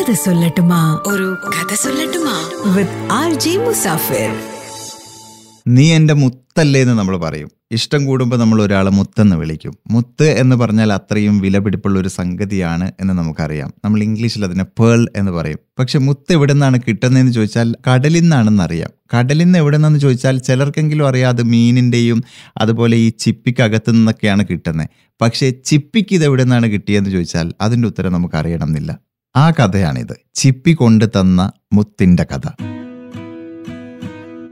കഥ സൊല്ലട്ടുമാ. ഒരു കഥ സൊല്ലട്ടുമാ. വിത്ത് ആർ ജി മുസാഫിർ നീ എന്റെ മുത്തല്ലേ എന്ന് നമ്മൾ പറയും. ഇഷ്ടം കൂടുമ്പോൾ നമ്മൾ ഒരാളെ മുത്തെന്ന് വിളിക്കും. മുത്ത് എന്ന് പറഞ്ഞാൽ അത്രയും വിലപിടിപ്പുള്ള ഒരു സംഗതിയാണ് എന്ന് നമുക്കറിയാം. നമ്മൾ ഇംഗ്ലീഷിൽ അതിനെ പേൾ എന്ന് പറയും. പക്ഷെ മുത്ത് എവിടെ നിന്നാണ് കിട്ടുന്നതെന്ന് ചോദിച്ചാൽ കടലിൽ നിന്നാണെന്ന് അറിയാം. കടലിൽ നിന്ന് എവിടെ നിന്നെന്ന് ചോദിച്ചാൽ ചിലർക്കെങ്കിലും അറിയാം അത് മീനിന്റെയും അതുപോലെ ഈ ചിപ്പിക്കകത്തു നിന്നൊക്കെയാണ് കിട്ടുന്നത്. പക്ഷേ ചിപ്പിക്ക് ഇത് എവിടെ നിന്നാണ് കിട്ടിയതെന്ന് ചോദിച്ചാൽ അതിന്റെ ഉത്തരം നമുക്ക് അറിയണമെന്നില്ല ആ കഥയാണിത്. ചിപ്പി കൊണ്ട് തന്ന മുത്തിന്റെ കഥ.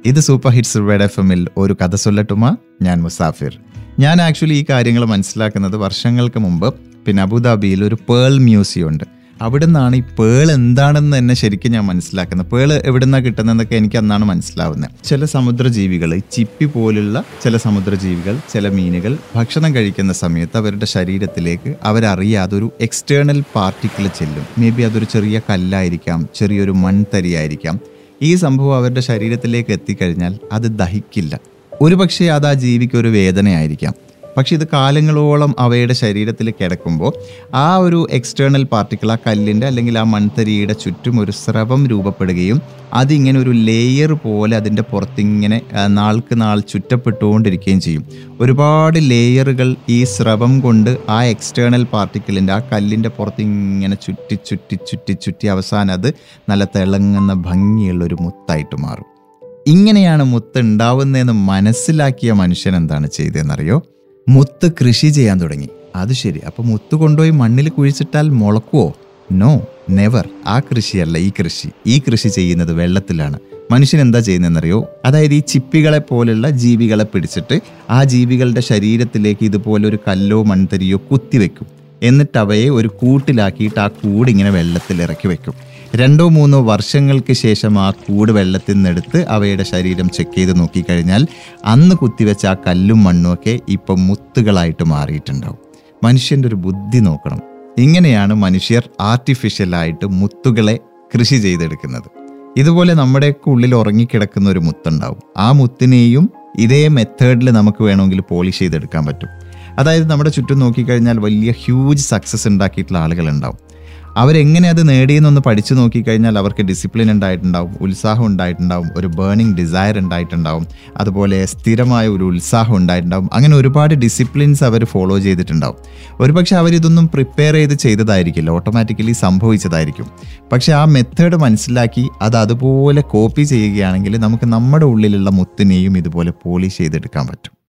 ഇത് സൂപ്പർ ഹിറ്റ്സ് റെഡ് എഫ് എമ്മിൽ ഒരു കഥ സൊല്ലട്ടുമാ ഞാൻ മുസാഫിർ. ഞാൻ ആക്ച്വലി ഈ കാര്യങ്ങൾ മനസ്സിലാക്കുന്നത് വർഷങ്ങൾക്ക് മുമ്പ് പിന്നെ അബുദാബിയിൽ ഒരു പേൾ മ്യൂസിയം ഉണ്ട്. അവിടെ നിന്നാണ് ഈ പേൾ എന്താണെന്ന് തന്നെ ശരിക്കും ഞാൻ മനസ്സിലാക്കുന്നത്. പേൾ എവിടെ നിന്നാണ് കിട്ടുന്നതെന്നൊക്കെ എനിക്ക് അന്നാണ് മനസ്സിലാവുന്നത്. ചില സമുദ്രജീവികൾ ചിപ്പി പോലുള്ള ചില സമുദ്രജീവികൾ ചില മീനുകൾ ഭക്ഷണം കഴിക്കുന്ന സമയത്ത് അവരുടെ ശരീരത്തിലേക്ക് അവരറിയാതെ ഒരു എക്സ്റ്റേണൽ പാർട്ടിക്കിൾ ചെല്ലും. മേ ബി അതൊരു ചെറിയ കല്ലായിരിക്കാം ചെറിയൊരു മൺതരിയായിരിക്കാം. ഈ സംഭവം അവരുടെ ശരീരത്തിലേക്ക് എത്തിക്കഴിഞ്ഞാൽ അത് ദഹിക്കില്ല. ഒരുപക്ഷെ അത് ആ ജീവിക്ക് ഒരു വേദനയായിരിക്കാം. പക്ഷെ ഇത് കാലങ്ങളോളം അവയുടെ ശരീരത്തിൽ കിടക്കുമ്പോൾ ആ ഒരു എക്സ്റ്റേണൽ പാർട്ടിക്കിൾ ആ കല്ലിന്റെ അല്ലെങ്കിൽ ആ മൺതരിയുടെ ചുറ്റും ഒരു സ്രവം രൂപപ്പെടുകയും അതിങ്ങനെ ഒരു ലെയർ പോലെ അതിന്റെ പുറത്തിങ്ങനെ നാൾക്ക് നാൾ ചുറ്റപ്പെട്ടുകൊണ്ടിരിക്കുകയും ചെയ്യും. ഒരുപാട് ലെയറുകൾ ഈ സ്രവം കൊണ്ട് ആ എക്സ്റ്റേണൽ പാർട്ടിക്കിളിന്റെ ആ കല്ലിന്റെ പുറത്തിങ്ങനെ ചുറ്റി ചുറ്റി ചുറ്റി ചുറ്റി അവസാനം അത് നല്ല തിളങ്ങുന്ന ഭംഗിയുള്ള ഒരു മുത്തായിട്ട് മാറും. ഇങ്ങനെയാണ് മുത്ത് ഉണ്ടാവുന്നതെന്ന് മനസ്സിലാക്കിയ മനുഷ്യൻ എന്താണ് ചെയ്തതെന്നറിയോ? മുത്ത് കൃഷി ചെയ്യാൻ തുടങ്ങി. അത് ശരി. അപ്പൊ മുത്ത് കൊണ്ടുപോയി മണ്ണിൽ കുഴിച്ചിട്ടാൽ മുളക്കുവോ? നോ നെവർ ആ കൃഷിയല്ല ഈ കൃഷി. ഈ കൃഷി ചെയ്യുന്നത് വെള്ളത്തിലാണ്. മനുഷ്യൻ എന്താ ചെയ്യുന്നതെന്നറിയോ? അതായത് ഈ ചിപ്പികളെ പോലുള്ള ജീവികളെ പിടിച്ചിട്ട് ആ ജീവികളുടെ ശരീരത്തിലേക്ക് ഇതുപോലെ ഒരു കല്ലോ മൺതരിയോ കുത്തിവെക്കും. എന്നിട്ട് അവയെ ഒരു കൂട്ടിലാക്കിയിട്ട് ആ കൂടിങ്ങനെ വെള്ളത്തിൽ ഇറക്കി വെക്കും. രണ്ടോ മൂന്നോ വർഷങ്ങൾക്ക് ശേഷം ആ കൂട് വെള്ളത്തിൽ നിന്നെടുത്ത് അവയുടെ ശരീരം ചെക്ക് ചെയ്ത് നോക്കിക്കഴിഞ്ഞാൽ അന്ന് കുത്തിവെച്ച ആ കല്ലും മണ്ണും ഒക്കെ ഇപ്പം മുത്തുകളായിട്ട് മാറിയിട്ടുണ്ടാവും. മനുഷ്യന്റെ ഒരു ബുദ്ധി നോക്കണം. ഇങ്ങനെയാണ് മനുഷ്യർ ആർട്ടിഫിഷ്യലായിട്ട് മുത്തുകളെ കൃഷി ചെയ്തെടുക്കുന്നത്. ഇതുപോലെ നമ്മുടെയൊക്കെ ഉള്ളിൽ ഉറങ്ങിക്കിടക്കുന്ന ഒരു മുത്തുണ്ടാവും. ആ മുത്തിനെയും ഇതേ മെത്തേഡിൽ നമുക്ക് വേണമെങ്കിൽ പോളിഷ് ചെയ്തെടുക്കാൻ പറ്റും. അതായത് നമ്മുടെ ചുറ്റും നോക്കിക്കഴിഞ്ഞാൽ വലിയ ഹ്യൂജ് സക്സസ് ഉണ്ടാക്കിയിട്ടുള്ള ആളുകളുണ്ടാവും. അവരെങ്ങനെ അത് നേടിയെന്നൊന്ന് പഠിച്ചു നോക്കിക്കഴിഞ്ഞാൽ അവർക്ക് ഡിസിപ്ലിൻ ഉണ്ടായിട്ടുണ്ടാവും ഉത്സാഹം ഉണ്ടായിട്ടുണ്ടാവും ഒരു ബേണിംഗ് ഡിസയർ ഉണ്ടായിട്ടുണ്ടാവും അതുപോലെ സ്ഥിരമായ ഒരു ഉത്സാഹം ഉണ്ടായിട്ടുണ്ടാവും. അങ്ങനെ ഒരുപാട് ഡിസിപ്ലിൻസ് അവർ ഫോളോ ചെയ്തിട്ടുണ്ടാവും. ഒരുപക്ഷെ അവരിതൊന്നും പ്രിപ്പയർ ചെയ്ത് ചെയ്തതായിരിക്കില്ല ഓട്ടോമാറ്റിക്കലി സംഭവിച്ചതായിരിക്കും. പക്ഷേ ആ മെത്തേഡ് മനസ്സിലാക്കി അത് അതുപോലെ കോപ്പി ചെയ്യുകയാണെങ്കിൽ നമുക്ക് നമ്മുടെ ഉള്ളിലുള്ള മുത്തിനെയും ഇതുപോലെ പോളിഷ് ചെയ്തെടുക്കാൻ പറ്റും.